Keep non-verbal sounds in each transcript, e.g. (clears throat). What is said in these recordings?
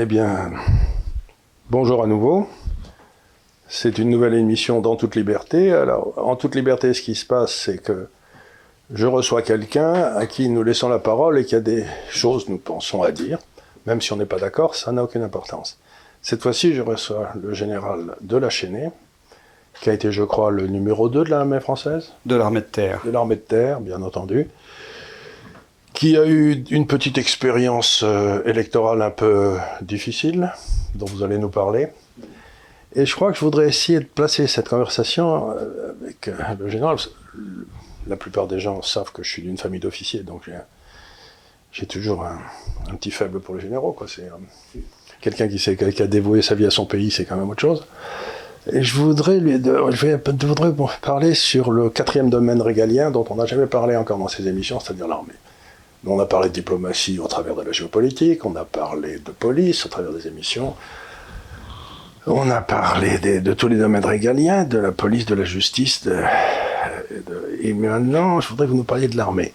Eh bien, bonjour à nouveau. C'est une nouvelle émission dans toute liberté. Alors, en toute liberté, ce qui se passe, c'est que je reçois quelqu'un à qui nous laissons la parole et qui a des choses, nous pensons, à dire. Même si on n'est pas d'accord, ça n'a aucune importance. Cette fois-ci, je reçois le général de la Chaînée, qui a été, je crois, le numéro 2 de l'armée française. De l'armée de terre. De l'armée de terre, bien entendu. Qui a eu une petite expérience euh, électorale un peu difficile, dont vous allez nous parler. Et je crois que je voudrais essayer de placer cette conversation euh, avec euh, le général. La plupart des gens savent que je suis d'une famille d'officiers, donc j'ai toujours un, petit faible pour les généraux. C'est quelqu'un qui, a dévoué sa vie à son pays, c'est quand même autre chose. Et je voudrais, je voudrais parler sur le quatrième domaine régalien dont on n'a jamais parlé encore dans ces émissions, c'est-à-dire l'armée. On a parlé de diplomatie au travers de la géopolitique, on a parlé de police au travers des émissions, on a parlé de, tous les domaines régaliens, de la police, de la justice, et maintenant je voudrais que vous nous parliez de l'armée.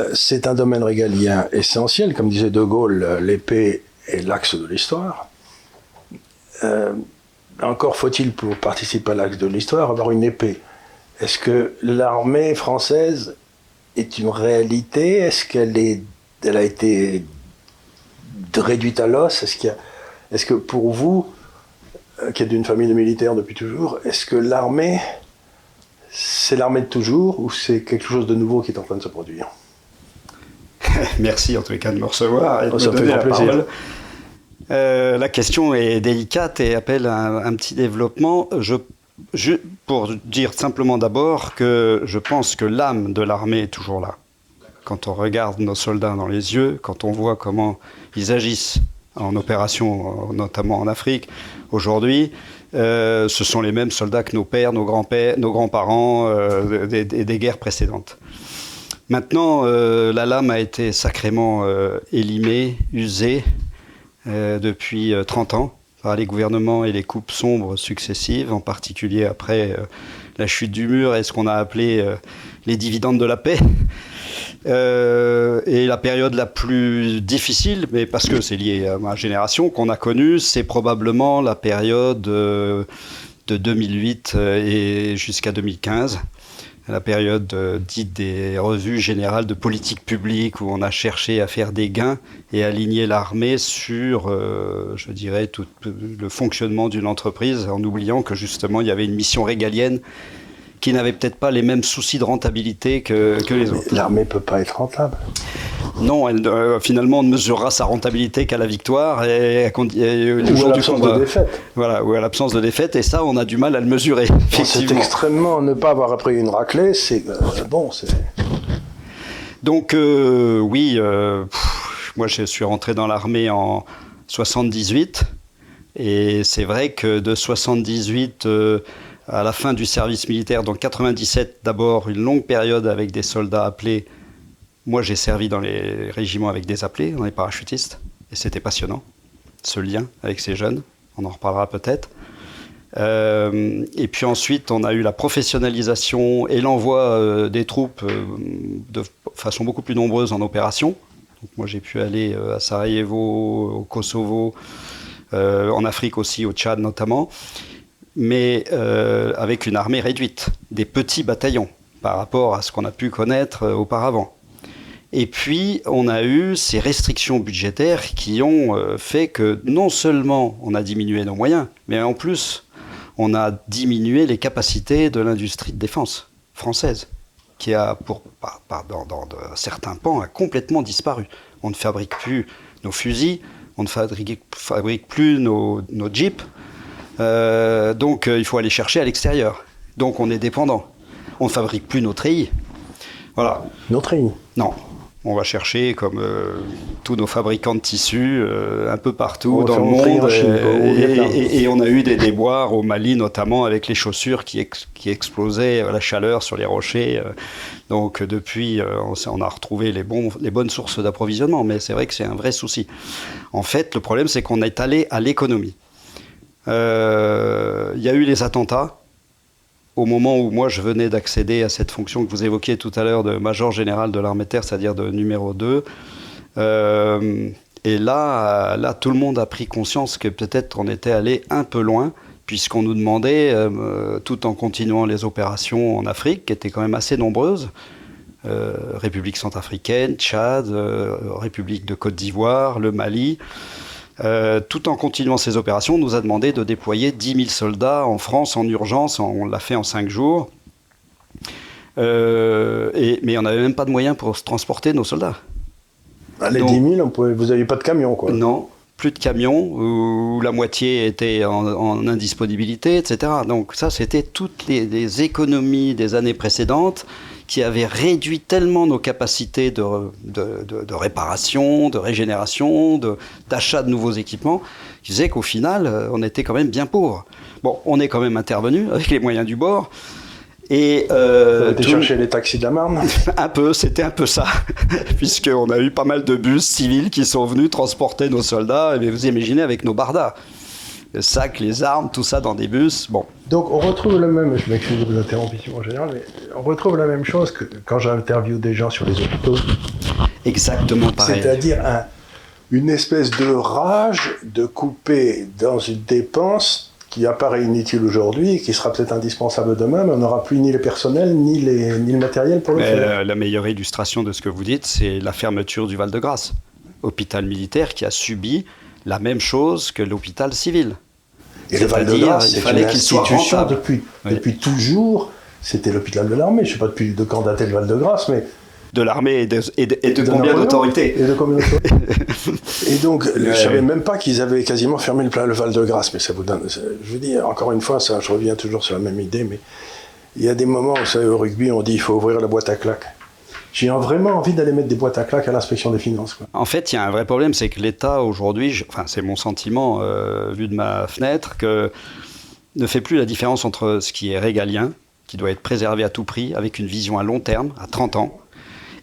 Euh, c'est un domaine régalien essentiel, comme disait De Gaulle, l'épée est l'axe de l'histoire. Euh, encore faut-il, pour participer à l'axe de l'histoire, avoir une épée. Est-ce que l'armée française est une réalité? Est-ce qu'elle est, elle a été réduite à l'os? Est-ce qu'il est-ce que pour vous, euh, qui êtes d'une famille de militaires depuis toujours, est-ce que l'armée, c'est l'armée de toujours ou c'est quelque chose de nouveau qui est en train de se produire? (laughs) Merci en tous les cas de me recevoir et de me donner la plaisir. parole. Euh, la question est délicate et appelle un, petit développement. Je, pour dire simplement d'abord que je pense que l'âme de l'armée est toujours là. Quand on regarde nos soldats dans les yeux, quand on voit comment ils agissent en opération, notamment en Afrique, aujourd'hui, euh, ce sont les mêmes soldats que nos pères, nos grands-pères, nos grands-parents euh, des, guerres précédentes. Maintenant, la lame a été sacrément élimée, usée, euh, depuis 30 euh, ans par les gouvernements et les coupes sombres successives, en particulier après euh, la chute du mur et ce qu'on a appelé les dividendes de la paix. (laughs) et la période la plus difficile, mais parce que c'est lié à ma génération qu'on a connue, c'est probablement la période de 2008 et jusqu'à 2015 la période euh, dite des revues générales de politique publique où on a cherché à faire des gains et aligner l'armée sur, euh, je dirais, tout le fonctionnement d'une entreprise en oubliant que justement il y avait une mission régalienne qui n'avaient peut-être pas les mêmes soucis de rentabilité que, que les autres. L'armée ne peut pas être rentable. Non, elle, euh, finalement, on ne mesurera sa rentabilité qu'à la victoire et, à, ou à l'absence de défaite. Voilà, ou à l'absence de défaite, et ça, on a du mal à le mesurer. C'est extrêmement ne pas avoir appris une raclée, c'est euh, bon, c'est. Donc euh, oui, moi je suis rentré dans l'armée en 78, et c'est vrai que de 78 à la fin du service militaire, donc 97 d'abord, une longue période avec des soldats appelés. Moi, j'ai servi dans les régiments avec des appelés, dans les parachutistes, et c'était passionnant, ce lien avec ces jeunes. On en reparlera peut-être. Euh, et puis ensuite, on a eu la professionnalisation et l'envoi euh, des troupes euh, de façon beaucoup plus nombreuse en opération. moi, j'ai pu aller à Sarajevo, au Kosovo, en Afrique aussi, au Tchad notamment mais euh, avec une armée réduite, des petits bataillons par rapport à ce qu'on a pu connaître euh, auparavant. Et puis, on a eu ces restrictions budgétaires qui ont euh, fait que non seulement on a diminué nos moyens, mais en plus, on a diminué les capacités de l'industrie de défense française, qui a, pour, dans, certains pans, a complètement disparu. On ne fabrique plus nos fusils, on ne fabrique, plus nos jeeps, euh, donc euh, il faut aller chercher à l'extérieur. Donc on est dépendant. On ne fabrique plus nos treillis. Voilà. Nos treillis? Non. On va chercher, comme euh, tous nos fabricants de tissus, un peu partout dans le monde. Et, on a eu des déboires au Mali, notamment avec les chaussures qui, qui explosaient à la chaleur sur les rochers. donc depuis, on, a retrouvé les, bons, les bonnes sources d'approvisionnement. Mais c'est vrai que c'est un vrai souci. En fait, le problème, c'est qu'on est allé à l'économie. Euh, il y a eu les attentats au moment où moi je venais d'accéder à cette fonction que vous évoquiez tout à l'heure de major général de l'armée terre, c'est-à-dire de numéro 2. Euh, Et là, là, tout le monde a pris conscience que peut-être on était allé un peu loin, puisqu'on nous demandait, euh, tout en continuant les opérations en Afrique, qui étaient quand même assez nombreuses, euh, République centrafricaine, Tchad, République de Côte d'Ivoire, le Mali, tout en continuant ces opérations, on nous a demandé de déployer 10 000 soldats en France en urgence, on l'a fait en 5 jours. Et, mais on n'avait même pas de moyens pour transporter nos soldats. Ah, les 10 000, vous n'aviez pas de camion, quoi. Non, plus de camions, où la moitié était en, indisponibilité, etc. Donc ça, c'était toutes les, économies des années précédentes qui avaient réduit tellement nos capacités de, de, réparation, de régénération, d'achat de, nouveaux équipements, qui faisaient qu'au final, euh, on était quand même bien pauvre. Bon, on est quand même intervenu (laughs) avec les moyens du bord, et euh, Vous chercher les taxis de la Marne? (laughs) Un peu, c'était un peu ça, (laughs) puisqu'on a eu pas mal de bus civils qui sont venus transporter nos soldats. Et vous imaginez avec nos bardas, le sac, les armes, tout ça dans des bus. Bon. Donc on retrouve le même, je m'excuse de vous interrompre en général, mais on retrouve la même chose que quand j'interviewe des gens sur les hôpitaux. Exactement pareil. C'est-à-dire une espèce de rage de couper dans une dépense qui apparaît inutile aujourd'hui et qui sera peut-être indispensable demain, mais on n'aura plus ni les personnels ni, les, ni le matériel pour le faire. La, meilleure illustration de ce que vous dites, c'est la fermeture du Val-de-Grâce, hôpital militaire qui a subi la même chose que l'hôpital civil. Et le Val-de-Grâce, c'est une institution depuis, depuis toujours. C'était l'hôpital de l'armée. Je ne sais pas depuis de quand datait le Val-de-Grâce, mais de l'armée et de, et de, combien d'autorités Et de combien (laughs) Et donc, je ne savais même pas qu'ils avaient quasiment fermé le, le Val-de-Grâce. Mais ça vous donne. Je veux dire, encore une fois, ça, je reviens toujours sur la même idée, mais il y a des moments, vous savez, au rugby, on dit il faut ouvrir la boîte à claques. J'ai vraiment envie d'aller mettre des boîtes à claques à l'inspection des finances. En fait, il y a un vrai problème, c'est que l'État aujourd'hui, enfin c'est mon sentiment euh, vu de ma fenêtre, ne fait plus la différence entre ce qui est régalien, qui doit être préservé à tout prix, avec une vision à long terme, à 30 ans,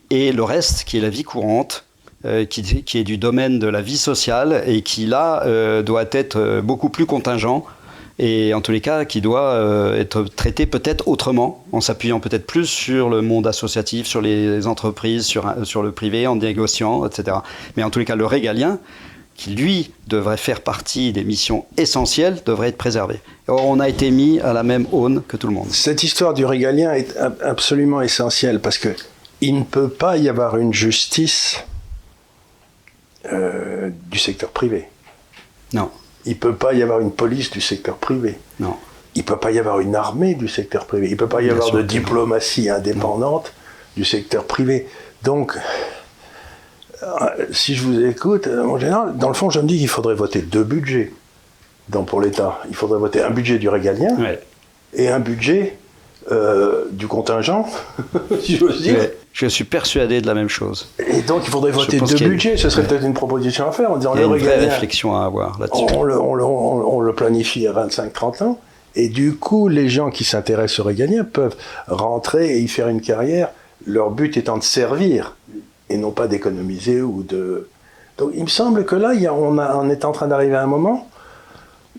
et le reste qui est la vie courante, euh, qui, est du domaine de la vie sociale et qui là euh, doit être beaucoup plus contingent et en tous les cas qui doit être traité peut-être autrement, en s'appuyant peut-être plus sur le monde associatif, sur les entreprises, sur, sur le privé, en négociant, etc. Mais en tous les cas, le régalien, qui lui devrait faire partie des missions essentielles, devrait être préservé. Or, on a été mis à la même aune que tout le monde. Cette histoire du régalien est absolument essentielle parce que il ne peut pas y avoir une justice euh, du secteur privé. Non. Il ne peut pas y avoir une police du secteur privé. Non. Il ne peut pas y avoir une armée du secteur privé. Il ne peut pas y avoir de diplomatie indépendante du secteur privé. Donc, euh, si je vous écoute, euh, en général, dans le fond, je me dis qu'il faudrait voter deux budgets pour l'État. Il faudrait voter un budget du régalien et un budget du contingent, (laughs) si j'ose dire. Je suis persuadé de la même chose. Et donc il faudrait voter deux budgets, ce serait peut-être une proposition à faire en disant il y a une vraie réflexion à avoir là-dessus. On, on, le, planifie à 25-30 ans, et du coup les gens qui s'intéressent au régalien peuvent rentrer et y faire une carrière, leur but étant de servir et non pas d'économiser ou de... Donc il me semble que là, il y a, on, on, est en train d'arriver à un moment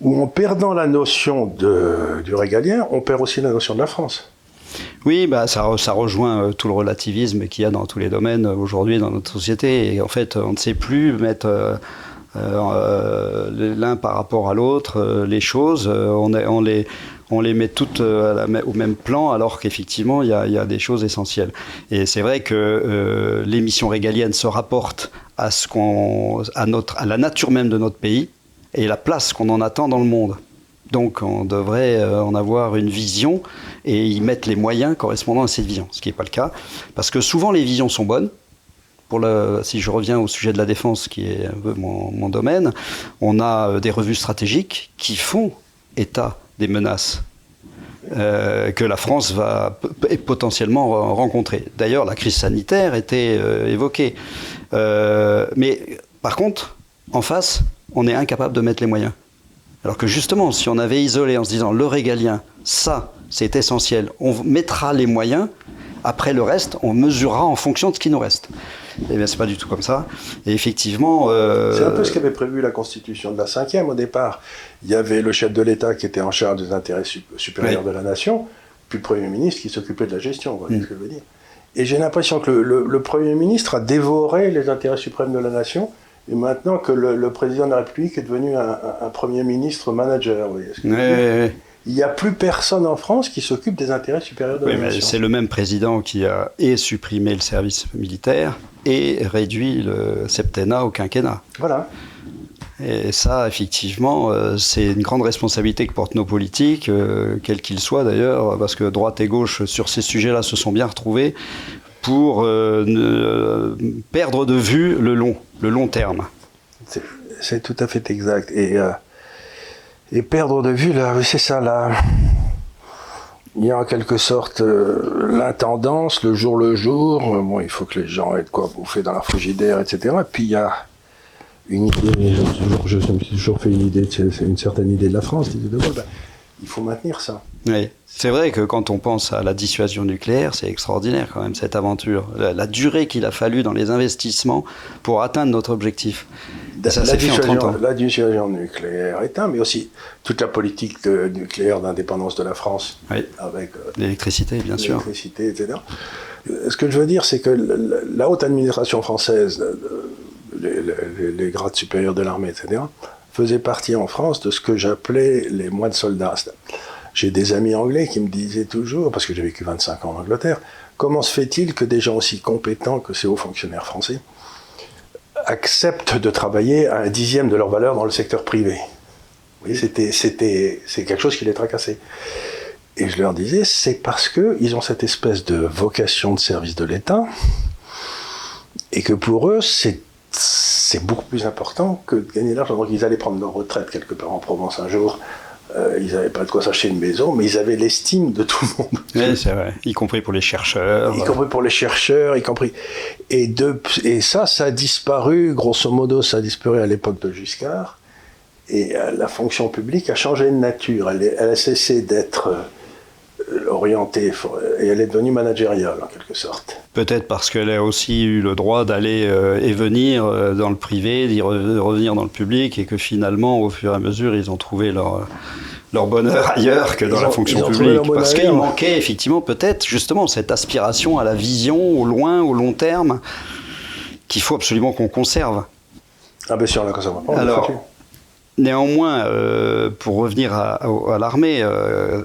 où en perdant la notion de, du régalien, on perd aussi la notion de la France. Oui, bah, ça, ça rejoint euh, tout le relativisme qu'il y a dans tous les domaines euh, aujourd'hui dans notre société. Et en fait, on ne sait plus mettre euh, l'un par rapport à l'autre les choses. On, les, on les met toutes au même plan alors qu'effectivement, il y, a, des choses essentielles. Et c'est vrai que l'émission régalienne se rapporte à, ce qu'on, à, notre, à la nature même de notre pays et la place qu'on en attend dans le monde. Donc on devrait euh, en avoir une vision et y mettre les moyens correspondant à cette vision, ce qui n'est pas le cas. Parce que souvent les visions sont bonnes. Si je reviens au sujet de la défense, qui est un peu mon, domaine, on a euh, des revues stratégiques qui font état des menaces euh, que la France va potentiellement rencontrer. D'ailleurs, la crise sanitaire était évoquée. mais par contre, en face, on est incapable de mettre les moyens. Alors que justement, si on avait isolé en se disant le régalien, ça, c'est essentiel, on mettra les moyens, après le reste, on mesurera en fonction de ce qui nous reste. Eh bien, c'est pas du tout comme ça. Et effectivement. Euh, c'est un peu ce qu'avait prévu la Constitution de la 5e au départ. Il y avait le chef de l'État qui était en charge des intérêts supérieurs de la nation, puis le Premier ministre qui s'occupait de la gestion. Vous voyez mm. ce que je veux dire. Et j'ai l'impression que le, Premier ministre a dévoré les intérêts suprêmes de la nation et maintenant que le, président de la République est devenu un, Premier ministre manager. Vous voyez il n'y a plus personne en France qui s'occupe des intérêts supérieurs de la nation. C'est le même président qui a et supprimé le service militaire et réduit le septennat au quinquennat. Voilà. Et ça, effectivement, euh, c'est une grande responsabilité que portent nos politiques, euh, quels qu'ils soient d'ailleurs, parce que droite et gauche, sur ces sujets-là, se sont bien retrouvés pour euh, ne perdre de vue le long, le long terme. C'est tout à fait exact. Et et perdre de vue, là, c'est ça, là. Il y a en quelque sorte euh, l'intendance, le jour le jour. Bon, il faut que les gens aient de quoi bouffer dans la frigidaire, etc. Et puis il y a une idée, je, me suis toujours fait une idée, une certaine idée de la France, ben, il faut maintenir ça. Oui, c'est vrai que quand on pense à la dissuasion nucléaire, c'est extraordinaire quand même cette aventure. La, durée qu'il a fallu dans les investissements pour atteindre notre objectif. Ça la, dissuasion, la dissuasion nucléaire est un, mais aussi toute la politique nucléaire d'indépendance de la France. Avec euh, l'électricité, bien sûr. L'électricité, etc. Euh, ce que je veux dire, c'est que la, haute administration française, les, les grades supérieurs de l'armée, etc., faisait partie en France de ce que j'appelais les moines soldats. J'ai des amis anglais qui me disaient toujours, parce que j'ai vécu 25 ans en Angleterre, comment se fait-il que des gens aussi compétents que ces hauts fonctionnaires français acceptent de travailler à un dixième de leur valeur dans le secteur privé? C'était, c'est quelque chose qui les tracassait. Et je leur disais, c'est parce qu'ils ont cette espèce de vocation de service de l'État, et que pour eux, c'est c'est beaucoup plus important que de gagner de l'argent. Donc ils allaient prendre leur retraite quelque part en Provence un jour, euh, ils n'avaient pas de quoi s'acheter une maison, mais ils avaient l'estime de tout le monde. Oui, c'est vrai. Y compris pour les chercheurs. Y compris pour les chercheurs, y compris. Et, de, et ça, ça a disparu, grosso modo, ça a disparu à l'époque de Giscard. Et euh, la fonction publique a changé de nature. Elle, elle a cessé d'être euh, orientée et elle est devenue managériale en quelque sorte. Peut-être parce qu'elle a aussi eu le droit d'aller et venir dans le privé, d'y revenir dans le public et que finalement, au fur et à mesure, ils ont trouvé leur leur bonheur ailleurs que dans la fonction publique. Parce qu'il manquait effectivement peut-être justement cette aspiration à la vision, au loin, au long terme, qu'il faut absolument qu'on conserve. Ah bien sûr, on la conserve pas. Alors, néanmoins, euh, pour revenir à, l'armée, euh,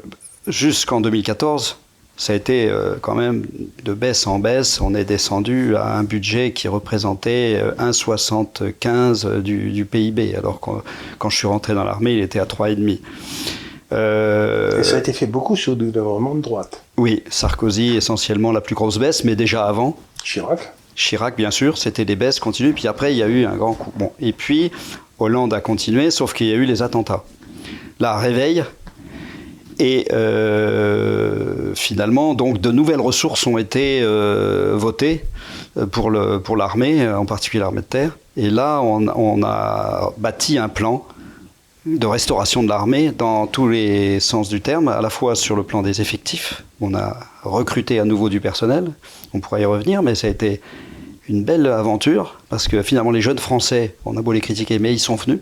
jusqu'en 2014, ça a été euh, quand même de baisse en baisse. On est descendu à un budget qui représentait 1,75 du, du, PIB, alors que quand je suis rentré dans l'armée, il était à 3,5. Euh, Et ça a été fait beaucoup sous le gouvernement de droite. Oui, Sarkozy essentiellement la plus grosse baisse, mais déjà avant. Chirac Chirac, bien sûr, c'était des baisses continues. Puis après, il y a eu un grand coup. Bon, et puis, Hollande a continué, sauf qu'il y a eu les attentats. Là, réveil. Et euh, finalement, donc, de nouvelles ressources ont été euh, votées pour l'armée, pour en particulier l'armée de terre. Et là, on, on a bâti un plan de restauration de l'armée dans tous les sens du terme, à la fois sur le plan des effectifs. On a recruté à nouveau du personnel, on pourra y revenir, mais ça a été une belle aventure, parce que finalement les jeunes Français, on a beau les critiquer, mais ils sont venus.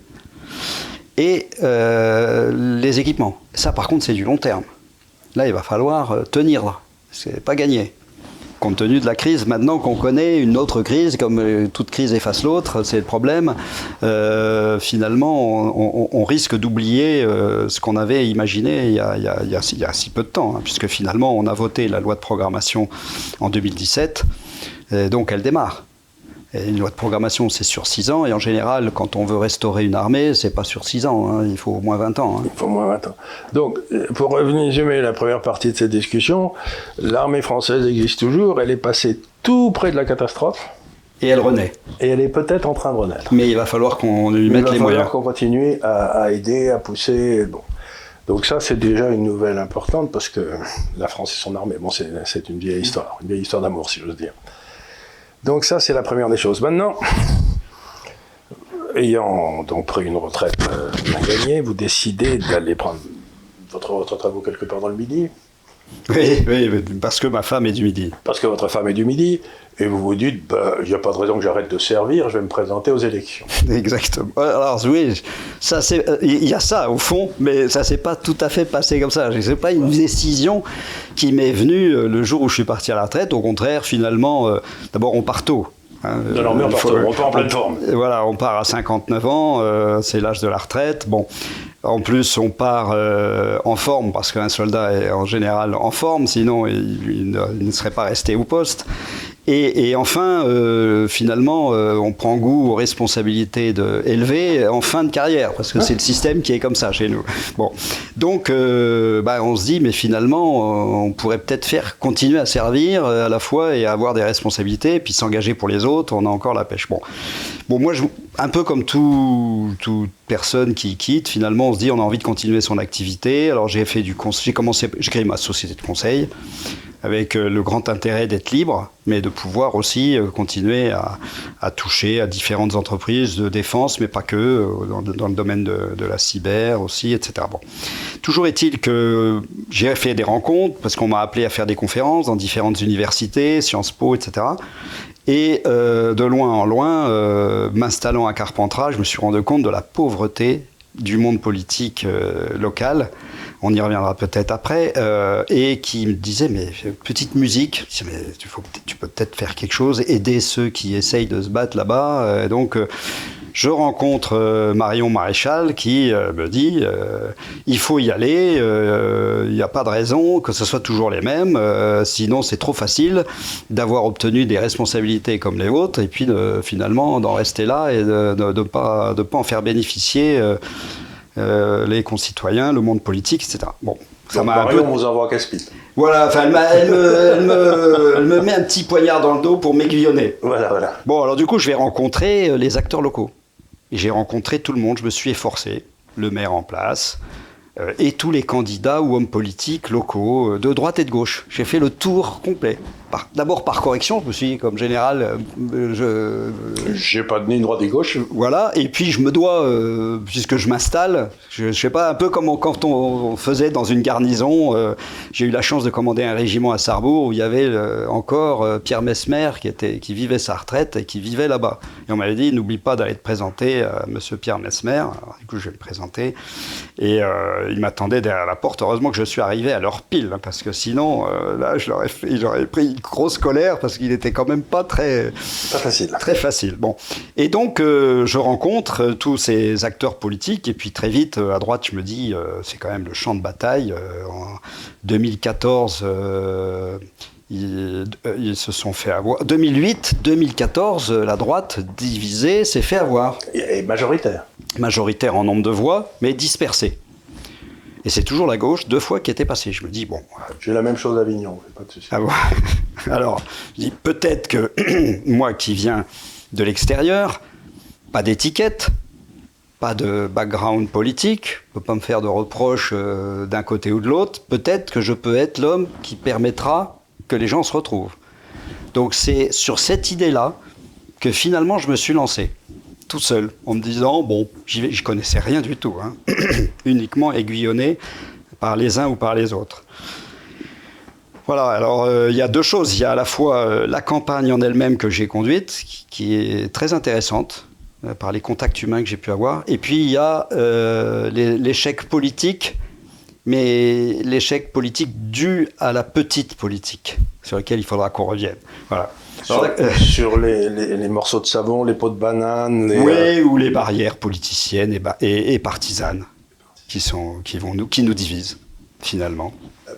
Et euh, les équipements, ça par contre c'est du long terme. Là il va falloir euh, tenir, c'est pas gagné compte tenu de la crise. Maintenant qu'on connaît une autre crise, comme euh, toute crise efface l'autre, c'est le problème, finalement, on, risque d'oublier ce qu'on avait imaginé il y, a, si peu de temps, hein, puisque finalement, on a voté la loi de programmation en 2017, et donc elle démarre une loi de programmation, c'est sur 6 ans, et en général, quand on veut restaurer une armée, c'est pas sur 6 ans, hein. il faut au moins 20 ans. Hein. Il faut au moins 20 ans. Donc, pour revenir la première partie de cette discussion, l'armée française existe toujours, elle est passée tout près de la catastrophe. Et elle renaît. Et elle est peut-être en train de renaître. Mais il va falloir qu'on lui mette les moyens. Il va falloir qu'on continue à, aider, à pousser. Bon. Donc ça, c'est déjà une nouvelle importante parce que la France et son armée, bon, c'est une vieille histoire, une vieille histoire d'amour, si j'ose dire. Donc ça, c'est la première des choses. Maintenant, ayant donc pris une retraite euh, gagnée, vous décidez d'aller prendre votre retraite à vous quelque part dans le Midi. (laughs) Oui, oui, parce que ma femme est du Midi. Parce que votre femme est du Midi, et vous vous dites, bah, il n'y a pas de raison que j'arrête de servir, je vais me présenter aux élections. (laughs) Exactement. Alors oui, ça euh, il y a ça au fond, mais ça s'est pas tout à fait passé comme ça. Ce n'est pas une décision qui m'est venue euh, le jour où je suis parti à la retraite. Au contraire, finalement, euh, d'abord on part tôt. Hein, de leur meilleur faut- on part en pleine forme. Voilà, on part à 59 ans, euh, c'est l'âge de la retraite. Bon, en plus, on part euh, en forme parce qu'un soldat est en général en forme, sinon il, il ne, il ne serait pas resté au poste. Et, et enfin, euh, finalement, euh, on prend goût aux responsabilités de, élevées en fin de carrière, parce que c'est le système qui est comme ça chez nous. Bon, donc, euh, bah, on se dit, mais finalement, on pourrait peut-être faire continuer à servir à la fois et avoir des responsabilités, et puis s'engager pour les autres. On a encore la pêche. Bon, bon, moi, je, un peu comme tout, toute personne qui quitte, finalement, on se dit, on a envie de continuer son activité. Alors, j'ai fait du conseil, j'ai commencé, j'ai créé ma société de conseil avec euh, le grand intérêt d'être libre, mais de pouvoir aussi euh, continuer à, toucher à différentes entreprises de défense, mais pas que, euh, dans, le domaine de, la cyber aussi, etc. Bon. Toujours est-il que j'ai fait des rencontres, parce qu'on m'a appelé à faire des conférences dans différentes universités, Sciences Po, etc. Et de loin en loin, m'installant à Carpentras, je me suis rendu compte de la pauvreté du monde politique local on y reviendra peut-être après, euh, et qui me disait, mais petite musique, mais tu, peux peut-être faire quelque chose, aider ceux qui essayent de se battre là-bas. Euh, donc, euh, je rencontre euh, Marion Maréchal qui euh, me dit, euh, il faut y aller, euh, il n'y a pas de raison que ce soit toujours les mêmes, euh, sinon c'est trop facile d'avoir obtenu des responsabilités comme les vôtres, et puis finalement d'en rester là et de ne pas, de pas en faire bénéficier. Euh, les concitoyens, le monde politique, etc. Bon, ça m'a un peu... on vous envoie à Casse-Pipe. Voilà, enfin, elle, me, elle me- elle me met un petit poignard dans le dos pour m'aiguillonner. Voilà, voilà. Bon, alors du coup, je vais rencontrer euh, les acteurs locaux. J'ai rencontré tout le monde, je me suis efforcé, le maire en place, euh, et tous les candidats ou hommes politiques locaux, de droite et de gauche. J'ai fait le tour complet. D'abord par correction, je me suis dit, comme général, euh, je, J'ai pas de ni droite ni gauche. voilà, et puis je me dois, euh, puisque je m'installe, je, je sais pas, un peu comme on- quand on, faisait dans une garnison, euh, j'ai eu la chance de commander un régiment à Sarrebourg où il y avait encore Pierre Mesmer qui, était, qui vivait sa retraite et qui vivait là-bas. Et on m'avait dit, n'oublie pas d'aller te présenter à monsieur Pierre Mesmer. Alors, du coup, je vais me présenter. Et il m'attendait derrière la porte. Heureusement que je suis arrivé à l'heure pile, hein, parce que sinon, là, je l'aurais pris grosse colère parce qu'il était quand même pas très. Pas facile. Très facile. Bon. Et donc, euh, je rencontre euh, tous ces acteurs politiques, et puis très vite, euh, à droite, je me dis, euh, c'est quand même le champ de bataille. En 2014, euh, ils, ils se sont fait avoir. 2008, 2014, euh, la droite divisée s'est fait avoir. Et majoritaire. Majoritaire en nombre de voix, mais dispersée. Et c'est toujours la gauche, deux fois, qui était passée. Je me dis, bon, J'ai la même chose à Avignon, pas de souci. ah bon (laughs) Alors, je dis peut-être que (clears throat) moi qui viens de l'extérieur, pas d'étiquette, pas de background politique, ne peux pas me faire de reproches euh, d'un côté ou de l'autre, peut-être que je peux être l'homme qui permettra que les gens se retrouvent. Donc c'est sur cette idée-là que finalement je me suis lancé, tout seul, en me disant, bon, j'y connaissais rien du tout, hein, (clears throat) uniquement aiguillonné par les uns ou par les autres. Voilà, alors euh, il y a deux choses. Il y a à la fois euh, la campagne en elle-même que j'ai conduite, qui, est très intéressante euh, par les contacts humains que j'ai pu avoir. Et puis il y a l'échec politique, mais l'échec politique dû à la petite politique, sur lequel il faudra qu'on revienne. Voilà. Sur, Alors, euh, sur les, les- les morceaux de savon, les pots de banane, les, euh, oui, ou les barrières politiciennes et, ba- et- et partisanes qui, sont, qui, vont nous, qui nous divisent, finalement.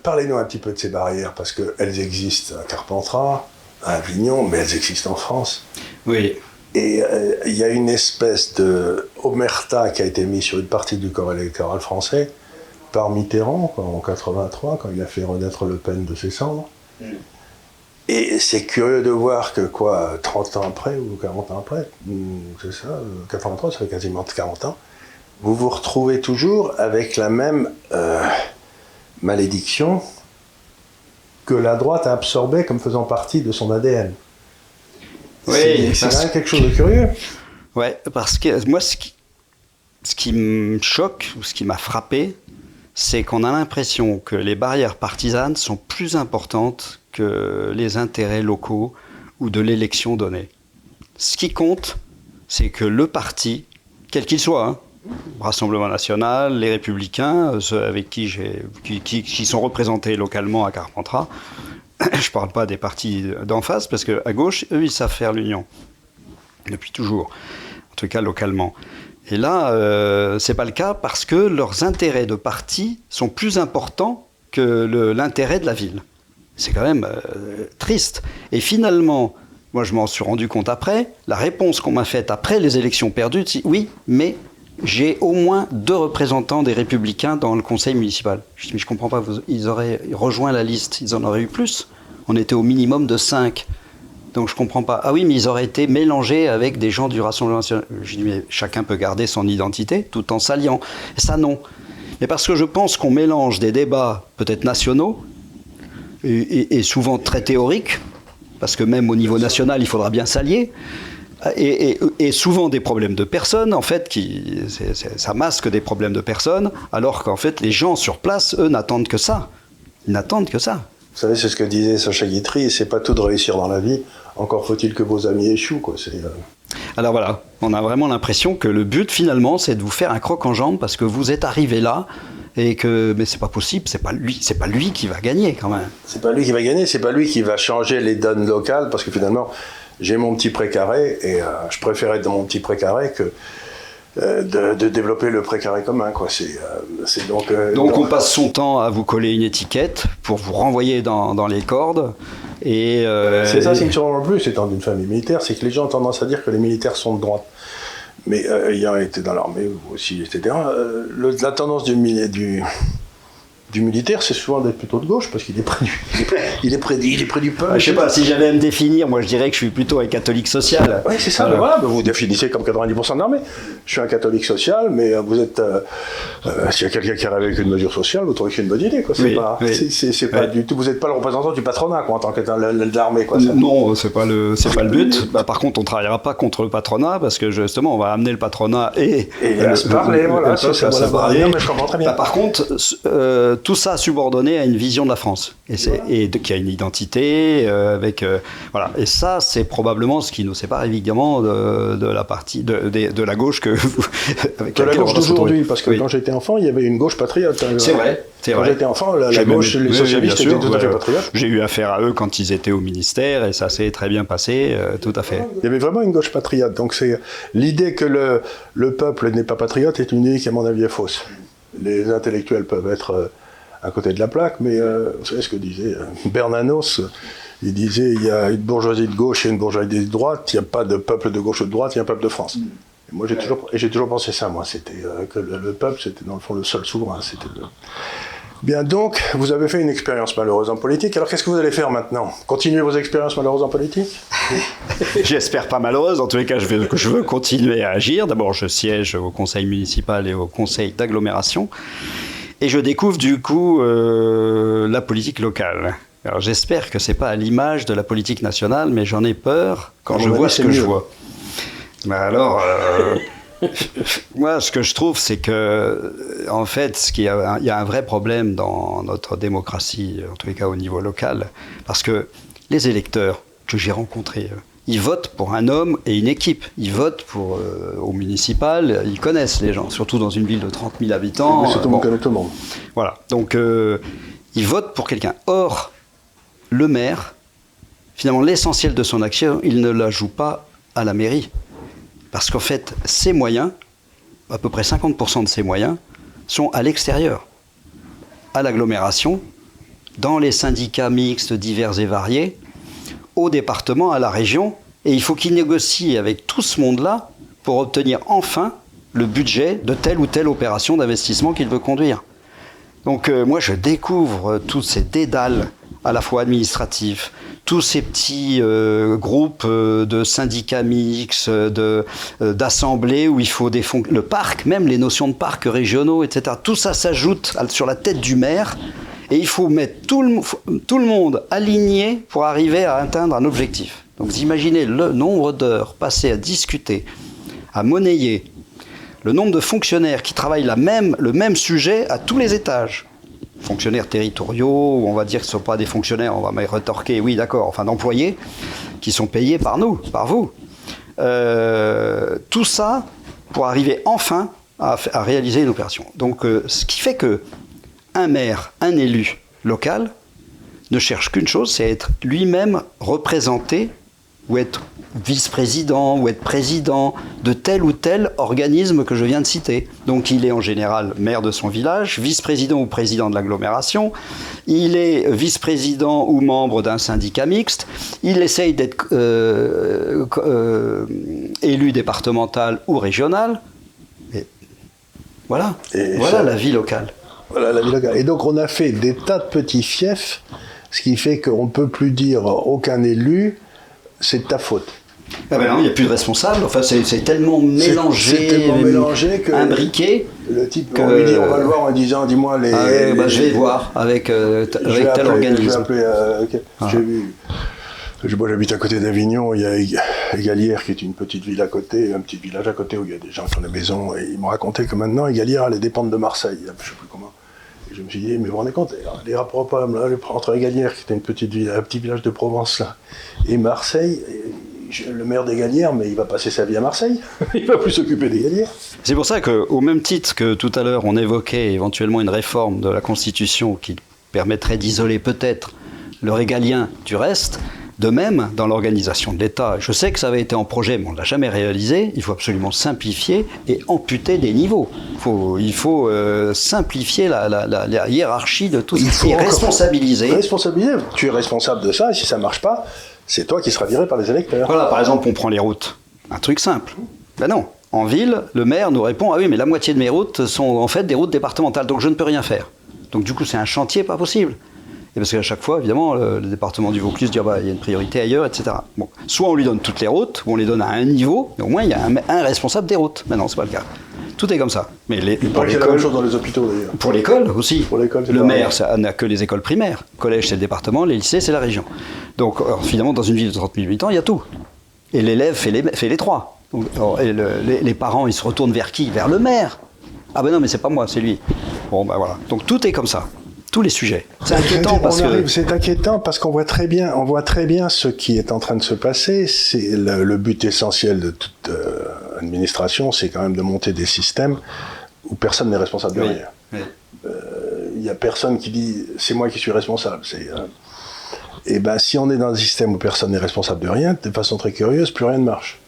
Parlez-nous un petit peu de ces barrières, parce qu'elles existent à Carpentras, à Avignon, mais elles existent en France. Oui, Et euh, il y a une espèce de omerta qui a été mise sur une partie du corps électoral français par Mitterrand quoi, en 83, quand il a fait renaître Le Pen de ses cendres. Et c'est curieux de voir que, quoi, 30 ans après, ou 40 ans après, hmm, c'est ça, euh, 83, ça fait quasiment 40 ans, vous vous retrouvez toujours avec la même euh, malédiction que la droite a absorbée comme faisant partie de son ADN. Oui, c'est parce quelque chose de curieux. Ouais, parce que moi, ce qui, ce qui me choque ou ce qui m'a frappé, c'est qu'on a l'impression que les barrières partisanes sont plus importantes que les intérêts locaux ou de l'élection donnée. Ce qui compte, c'est que le parti, quel qu'il soit, hein, Rassemblement national, les Républicains, euh, ceux avec qui, qui- qui sont représentés localement à Carpentras, (coughs) je ne parle pas des partis d'en face, parce qu'à gauche, eux, ils savent faire l'union. depuis toujours, en tout cas localement. Et là, euh, c'est pas le cas parce que leurs intérêts de parti sont plus importants que l'intérêt de la ville. C'est quand même euh, triste. Et finalement, moi je m'en suis rendu compte après, la réponse qu'on m'a faite après les élections perdues, c'est oui, mais j'ai au moins deux représentants des Républicains dans le conseil municipal. Je dis, mais je comprends pas, ils auraient rejoint la liste, ils en auraient eu plus. On était au minimum de cinq. Donc je comprends pas. Ah oui, mais ils auraient été mélangés avec des gens du Rassemblement national. Je dis, mais chacun peut garder son identité tout en s'alliant. Ça, non. Mais parce que je pense qu'on mélange des débats peut-être nationaux et, souvent très théoriques, parce que même au niveau national, il faudra bien s'allier, et, souvent des problèmes de personnes, en fait, qui, ça masque des problèmes de personnes, alors qu'en fait, les gens sur place, eux, n'attendent que ça. Ils n'attendent que ça. Vous savez, c'est ce que disait Sacha Guitry, c'est pas tout de réussir dans la vie, encore faut-il que vos amis échouent, quoi. Euh, Alors voilà, on a vraiment l'impression que le but, finalement, c'est de vous faire un croc en jambe parce que vous êtes arrivé là, et que mais c'est pas possible, c'est pas lui, c'est pas lui qui va gagner quand même. C'est pas lui qui va gagner, c'est pas lui qui va changer les donnes locales parce que finalement j'ai mon petit précaré et euh, je préfère être dans mon petit précaré que euh, de, développer le précaré commun. Quoi. C'est, euh, donc, donc on passe son temps à vous coller une étiquette pour vous renvoyer dans, dans les cordes. Et c'est ça qui me surprend le plus étant d'une famille militaire, c'est que les gens ont tendance à dire que les militaires sont de droite mais ayant été dans l'armée aussi, etc., la tendance du, du, du militaire, c'est souvent d'être plutôt de gauche parce qu'il est près du, il est près, il est près du peuple. Ah, je sais pas, si j'avais à me définir, moi je dirais que je suis plutôt un catholique social. Oui, c'est ça, voilà. vous définissez comme 90% de l'armée. Je suis un catholique social, mais vous êtes. Euh, euh, S'il y a quelqu'un qui arrive avec une mesure sociale, vous trouvez que c'est une bonne idée. Quoi. C'est pas, c'est, pas du tout, vous n'êtes pas le représentant du patronat quoi, en tant que de l'armée. Quoi, non, c'est pas le, c'est pas le but. Bah, par contre, on travaillera pas contre le patronat parce que justement, on va amener le patronat et. Et à se parler, voilà. ça, ça, mais je comprends très bien. Bah, par contre, euh, tout ça subordonné à une vision de la France. Et, c'est, et qui a une identité euh, avec euh, voilà. Et ça c'est probablement ce qui nous sépare évidemment de, de la partie de, de, la gauche que (laughs) avec de la gauche d'aujourd'hui parce que quand j'étais enfant il y avait une gauche patriote hein. c'est vrai c'est quand j'étais enfant la, gauche les socialistes étaient tout à fait patriotes. J'ai eu affaire à eux quand ils étaient au ministère et ça s'est très bien passé euh, tout à fait. Il y avait vraiment une gauche patriote donc c'est l'idée que le, le peuple n'est pas patriote est une idée qui à mon avis est fausse. Les intellectuels peuvent être à côté de la plaque, mais euh, vous savez ce que disait euh, Bernanos? Il disait il y a une bourgeoisie de gauche et une bourgeoisie de droite, il n'y a pas de peuple de gauche ou de droite, il y a un peuple de France. Et moi j'ai toujours, j'ai toujours pensé ça, moi, c'était euh, que le, peuple, c'était dans le fond le seul souverain. C'était Bien donc, vous avez fait une expérience malheureuse en politique. Alors qu'est-ce que vous allez faire maintenant? Continuer vos expériences malheureuses en politique? (laughs) J'espère pas malheureuse. En tous les cas, je veux, je veux continuer à agir. D'abord, je siège au conseil municipal et au conseil d'agglomération. Et je découvre du coup euh, la politique locale. Alors j'espère que c'est pas à l'image de la politique nationale, mais j'en ai peur quand je vois ce que je vois. Mais alors, euh, (laughs) moi, ce que je trouve, c'est que, en fait, il y a un vrai problème dans notre démocratie, en tous les cas au niveau local, parce que les électeurs que j'ai rencontrés, ils votent pour un homme et une équipe. Ils votent pour euh, au municipal. Ils connaissent les gens, surtout dans une ville de 30 000 habitants. Oui, surtout bon. tout le monde. Voilà. Donc euh, ils votent pour quelqu'un. Or, le maire, finalement, l'essentiel de son action, il ne la joue pas à la mairie, parce qu'en fait, ses moyens, à peu près 50% de ses moyens, sont à l'extérieur, à l'agglomération, dans les syndicats mixtes divers et variés au département, à la région, et il faut qu'il négocie avec tout ce monde-là pour obtenir enfin le budget de telle ou telle opération d'investissement qu'il veut conduire. Donc euh, moi je découvre tous ces dédales à la fois administratifs, tous ces petits euh, groupes euh, de syndicats mixtes, d'assemblées où il faut des fonds, le parc, même les notions de parcs régionaux, etc. Tout ça s'ajoute sur la tête du maire et il faut mettre tout le, tout le monde aligné pour arriver à atteindre un objectif. Donc vous imaginez le nombre d'heures passées à discuter, à monnayer, le nombre de fonctionnaires qui travaillent la même, le même sujet à tous les étages. Fonctionnaires territoriaux, on va dire que ce ne sont pas des fonctionnaires, on va me retorquer, oui d'accord, enfin d'employés, qui sont payés par nous, par vous. Euh, tout ça pour arriver enfin à, réaliser une opération. Donc euh, ce qui fait que un maire, un élu local, ne cherche qu'une chose, c'est être lui-même représenté ou être vice-président ou être président de tel ou tel organisme que je viens de citer. Donc il est en général maire de son village, vice-président ou président de l'agglomération, il est vice-président ou membre d'un syndicat mixte, il essaye d'être euh, euh, élu départemental ou régional. Et voilà, voilà la vie locale. Voilà la vie locale. Et donc on a fait des tas de petits fiefs, ce qui fait qu'on ne peut plus dire aucun élu, c'est de ta faute. Ah ben non, il n'y a plus de responsable. Enfin, c'est tellement mélangé, tellement mélangé que imbriqué. Le type, on lui dit, on va le voir en disant, dis-moi les. Ah bah, je vais voir avec, euh, avec tel organisme. Euh, ah. J'ai vu. Moi, j'habite à côté d'Avignon. Il y a Égalière, qui est une petite ville à côté, un petit village à côté où il y a des gens qui ont des maisons. Et ils m'ont raconté que maintenant, Égalière allait dépendre de Marseille. Je ne sais plus comment. Je me suis dit, mais vous vous rendez compte, les rapports entre Égalière, qui était une petite ville, un petit village de Provence, là, et Marseille, le maire des Galières, mais il va passer sa vie à Marseille. (laughs) il va plus s'occuper des Galières. C'est pour ça qu'au même titre que tout à l'heure, on évoquait éventuellement une réforme de la Constitution qui permettrait d'isoler peut-être le régalien du reste. De même, dans l'organisation de l'État, je sais que ça avait été en projet, mais on ne l'a jamais réalisé, il faut absolument simplifier et amputer des niveaux. il faut euh, simplifier la, hiérarchie de tout ça et responsabiliser. Responsabiliser. Tu es responsable de ça, et si ça ne marche pas, c'est toi qui seras viré par les électeurs. Voilà, par exemple, on prend les routes. Un truc simple. Ben non. En ville, le maire nous répond Ah oui, mais la moitié de mes routes sont en fait des routes départementales, donc je ne peux rien faire. Donc du coup, c'est un chantier pas possible. Et parce qu'à chaque fois, évidemment, le, département du Vaucluse dit ah bah, il y a une priorité ailleurs, etc. Bon, soit on lui donne toutes les routes, ou on les donne à un niveau, mais au moins il y a un, responsable des routes. Mais non, c'est pas le cas. Tout est comme ça. Mais les, pour l'école, dans les hôpitaux d'ailleurs. Pour l'école aussi. Pour l'école, le maire, ça n'a que les écoles primaires. Collège, c'est le département. Les lycées, c'est la région. Donc, finalement, dans une ville de 30 000 habitants, il y a tout. Et l'élève fait les, fait les trois. Donc, et les, parents, ils se retournent vers qui? Vers le maire. Ah ben non, mais c'est pas moi, c'est lui. Bon, ben voilà. Donc tout est comme ça tous les sujets. C'est inquiétant parce que c'est inquiétant parce qu'on voit très bien, on voit très bien ce qui est en train de se passer. C'est le, but essentiel de toute euh, administration, c'est quand même de monter des systèmes où personne n'est responsable de rien. Euh, il n'y a personne qui dit c'est moi qui suis responsable. et euh, eh ben si on est dans un système où personne n'est responsable de rien, de façon très curieuse, plus rien ne marche.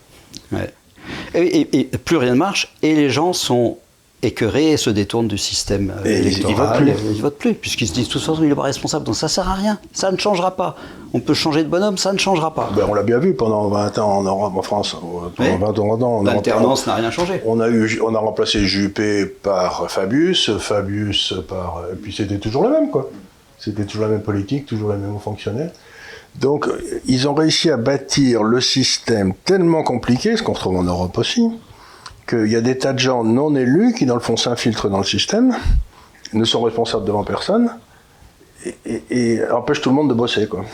et, plus rien ne marche et les gens sont écœurés et se détournent du système euh, électoral. Ils ne votent plus, puisqu'ils se disent de toute façon il n'est pas responsable, donc ça ne sert à rien, ça ne changera pas. On peut changer de bonhomme, ça ne changera pas. Ben, on l'a bien vu pendant 20 ans en Europe, en France. Pendant 20 ans, L'alternance n'a rien changé. On a, eu, on a remplacé Juppé par Fabius, Fabius par... Et puis c'était toujours le même, quoi. C'était toujours la même politique, toujours les mêmes fonctionnaires. Donc, ils ont réussi à bâtir le système tellement compliqué, ce qu'on retrouve en Europe aussi, qu'il y a des tas de gens non élus qui, dans le fond, s'infiltrent dans le système, ne sont responsables devant personne, et, empêchent tout le monde de bosser. Quoi.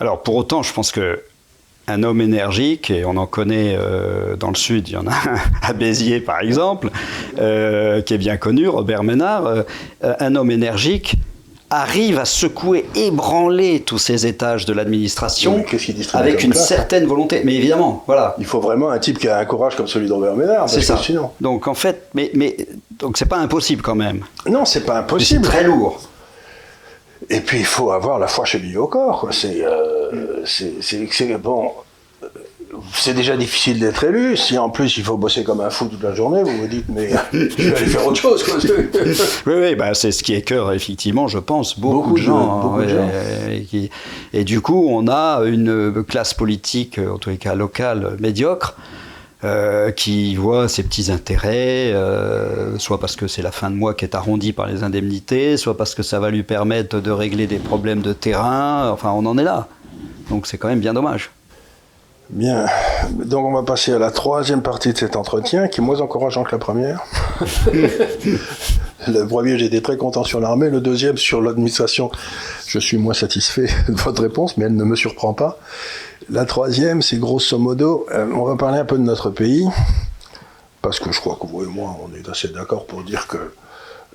Alors, pour autant, je pense que un homme énergique, et on en connaît euh, dans le Sud, il y en a un (laughs) à Béziers par exemple, euh, qui est bien connu, Robert Ménard, euh, un homme énergique arrive à secouer, ébranler tous ces étages de l'administration avec une certaine volonté. Mais évidemment, voilà. Il faut vraiment un type qui a un courage comme celui d'Robert Ménard. C'est ça. Donc en fait, mais, mais donc c'est pas impossible quand même. Non, c'est pas impossible. C'est très lourd. Et puis il faut avoir la foi chez lui au corps. C'est, euh, c'est, bon c'est déjà difficile d'être élu. Si en plus il faut bosser comme un fou toute la journée, vous vous dites, mais (laughs) je vais aller faire autre chose. (laughs) oui, oui bah, c'est ce qui est cœur, effectivement, je pense, beaucoup, de gens. Hein, et, du coup, on a une classe politique, en tous les cas locale, médiocre. Euh, qui voit ses petits intérêts, euh, soit parce que c'est la fin de mois qui est arrondie par les indemnités, soit parce que ça va lui permettre de régler des problèmes de terrain. Enfin, on en est là. Donc c'est quand même bien dommage. Bien, donc on va passer à la troisième partie de cet entretien, qui est moins encourageant que la première. (laughs) le premier, j'étais très content sur l'armée. Le deuxième, sur l'administration, je suis moins satisfait (laughs) de votre réponse, mais elle ne me surprend pas. La troisième, c'est grosso modo, euh, on va parler un peu de notre pays, parce que je crois que vous et moi, on est assez d'accord pour dire que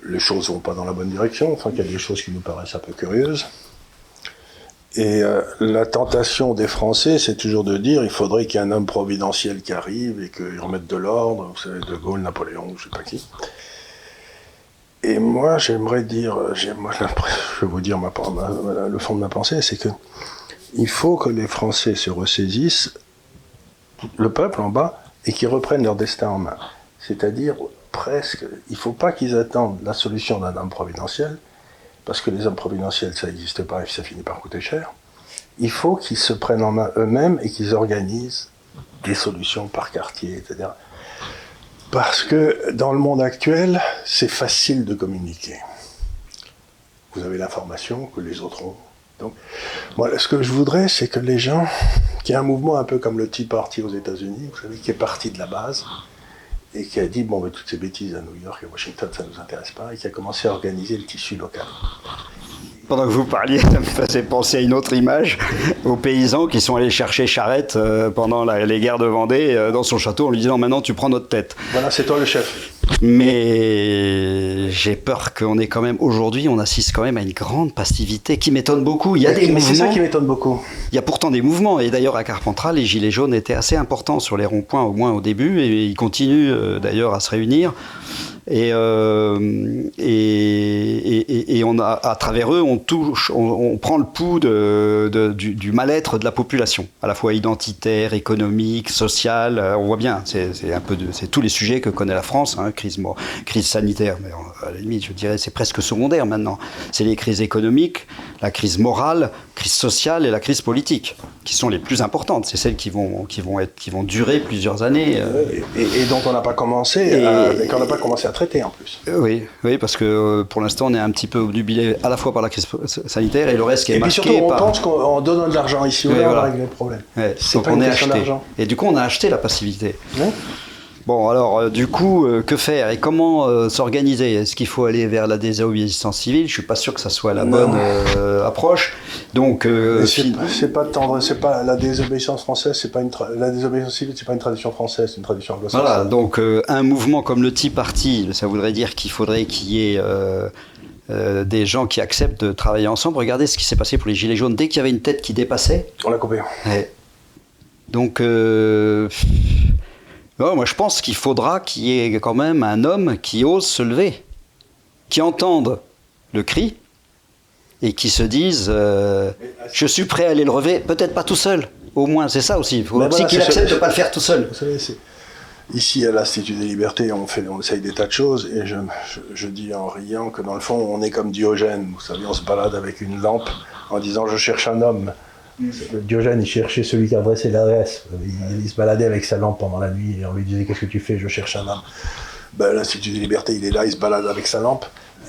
les choses vont pas dans la bonne direction, enfin qu'il y a des choses qui nous paraissent un peu curieuses. Et euh, la tentation des Français, c'est toujours de dire il faudrait qu'il y ait un homme providentiel qui arrive et qu'il remette de l'ordre, vous savez, De Gaulle, Napoléon, je sais pas qui. Et moi, j'aimerais dire, (laughs) je vais vous dire le fond de ma pensée, c'est que il faut que les Français se ressaisissent, le peuple en bas, et qu'ils reprennent leur destin en main. C'est-à-dire, presque, il ne faut pas qu'ils attendent la solution d'un homme providentiel, parce que les hommes providentiels, ça n'existe pas et ça finit par coûter cher. Il faut qu'ils se prennent en main eux-mêmes et qu'ils organisent des solutions par quartier, etc. Parce que dans le monde actuel, c'est facile de communiquer. Vous avez l'information que les autres ont. Donc, moi, ce que je voudrais, c'est que les gens, qu'il y ait un mouvement un peu comme le Tea Party aux États-Unis, vous savez, qui est parti de la base, et qui a dit, bon, mais toutes ces bêtises à New York et Washington, ça ne nous intéresse pas, et qui a commencé à organiser le tissu local pendant que vous parliez, (laughs) ça me faisait penser à une autre image, aux paysans qui sont allés chercher Charette euh, pendant les guerres de Vendée euh, dans son château en lui disant maintenant tu prends notre tête. Voilà, c'est toi le chef. Mais j'ai peur qu'on ait quand même, aujourd'hui, on assiste quand même à une grande passivité qui m'étonne beaucoup. Il y a des mouvements. C'est ça qui m'étonne beaucoup. Il y a pourtant des mouvements. Et d'ailleurs, à Carpentras, les Gilets jaunes étaient assez importants sur les ronds-points, au moins au début, et ils continuent euh, d'ailleurs à se réunir. Euh, et, et, on a, à travers eux, on, touche, on, prend le pouls de, du, mal-être de la population, à la fois identitaire, économique, social. Euh, on voit bien, c'est un peu c'est tous les sujets que connaît la France, hein, crise, crise sanitaire, mais à la limite, je dirais, c'est presque secondaire maintenant. C'est les crises économiques, la crise morale, crise sociale et la crise politique, qui sont les plus importantes. C'est celles qui vont, qui vont être, qui vont durer plusieurs années. Euh. Et, dont on n'a pas commencé, qu'on n'a pas commencé à traiter en plus. Euh, oui, oui, parce que euh, pour l'instant, on est un petit peu obnubilé à la fois par la crise sanitaire et le reste qui est et puis surtout, on pense qu'en donnant de l'argent ici ou là, on va régler le problème. C'est pas on une est acheté. Et du coup, on a acheté la passivité. Bon, alors, euh, du coup, euh, que faire et comment euh, s'organiser? Est-ce qu'il faut aller vers la désobéissance civile? Je suis pas sûr que ça soit la bonne approche. Donc, c'est pas tendre, c'est pas la désobéissance française, c'est pas une la désobéissance civile, c'est pas une tradition française, c'est une tradition anglo-saxonne. Voilà, donc un mouvement comme le Tea Party, ça voudrait dire qu'il faudrait qu'il y ait des gens qui acceptent de travailler ensemble. Regardez ce qui s'est passé pour les Gilets jaunes. Dès qu'il y avait une tête qui dépassait, on l'a coupé. Donc, moi, je pense qu'il faudra qu'il y ait quand même un homme qui ose se lever, qui entende le cri et qui se dise euh, Je suis prêt à aller le relever, peut-être pas tout seul. Au moins, c'est ça aussi. Il faut aussi qu'il accepte de ne pas le faire tout seul. Ici, à l'Institut des Libertés, on, fait, on essaye des tas de choses, et je, je, dis en riant que dans le fond, on est comme Diogène. Vous savez, on se balade avec une lampe en disant Je cherche un homme. Diogène, il cherchait celui qui a dressé l'adresse. Il, se baladait avec sa lampe pendant la nuit et on lui disait Qu'est-ce que tu fais? Je cherche un homme. Ben, L'Institut des libertés, il est là, il se balade avec sa lampe.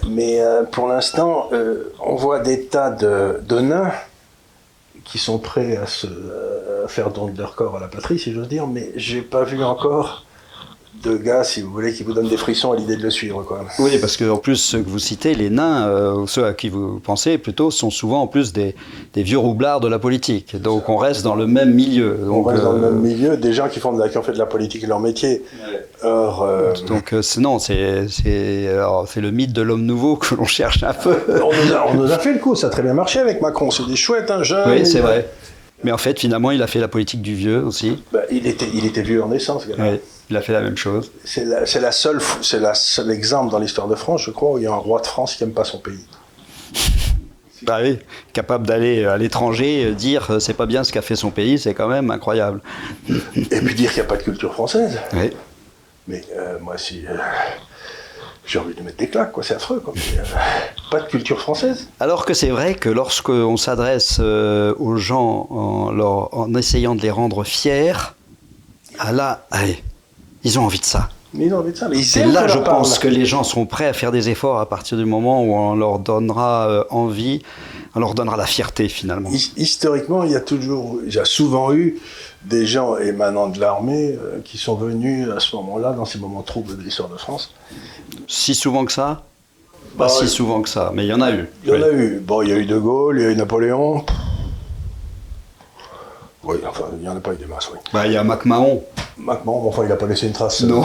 Mais euh, pour l'instant, euh, on voit des tas de, nains qui sont prêts à se faire don de leur corps à la patrie, si j'ose dire, mais j'ai pas vu encore de gars, si vous voulez, qui vous donnent des frissons à l'idée de le suivre. Quoi. Oui, parce qu'en plus, ceux que vous citez, les nains, euh, ceux à qui vous pensez plutôt, sont souvent en plus des, des vieux roublards de la politique. Donc on reste dans le même milieu. on reste dans le même euh, milieu, des gens qui, font de la, qui ont fait de la politique leur métier. Or, euh, Donc non, c'est le mythe de l'homme nouveau que l'on cherche un peu. (laughs) on, nous a, on, nous a, fait le coup, ça a très bien marché avec Macron. C'est des chouettes, un hein, jeune. Oui, c'est vrai. Mais en fait, finalement, il a fait la politique du vieux aussi. Bah, il, était, il était vieux en naissance, gars. Oui. Il a fait la même chose. C'est la, la, seule, c'est la seul exemple dans l'histoire de France, je crois, où il y a un roi de France qui n'aime pas son pays. (laughs) Bah oui, capable d'aller à l'étranger, euh, dire euh, c'est pas bien ce qu'a fait son pays, c'est quand même incroyable. Et puis dire qu'il n'y a pas de culture française. Oui. Mais euh, moi, si. j'ai envie de mettre des claques, quoi, c'est affreux. Quoi. pas de culture française. Alors que c'est vrai que lorsqu'on s'adresse aux gens en, en, essayant de les rendre fiers, ah là, allez, ils ont envie de ça. ils ont envie de ça. Mais c'est là, je pense, que les gens sont prêts à faire des efforts à partir du moment où on leur donnera euh, envie, on leur donnera la fierté finalement. Historiquement, il y a toujours, il y a souvent eu des gens émanant de l'armée euh, qui sont venus à ce moment-là, dans ces moments troubles de l'histoire de France. Si souvent que ça? Pas bah, si souvent que ça, mais il y en a eu. Il y en a eu. Bon, il y a eu De Gaulle, il y a eu Napoléon. Oui, enfin, il n'y en a pas eu des masses, oui. Bah, il y a MacMahon. MacMahon, enfin, il n'a pas laissé une trace. Non.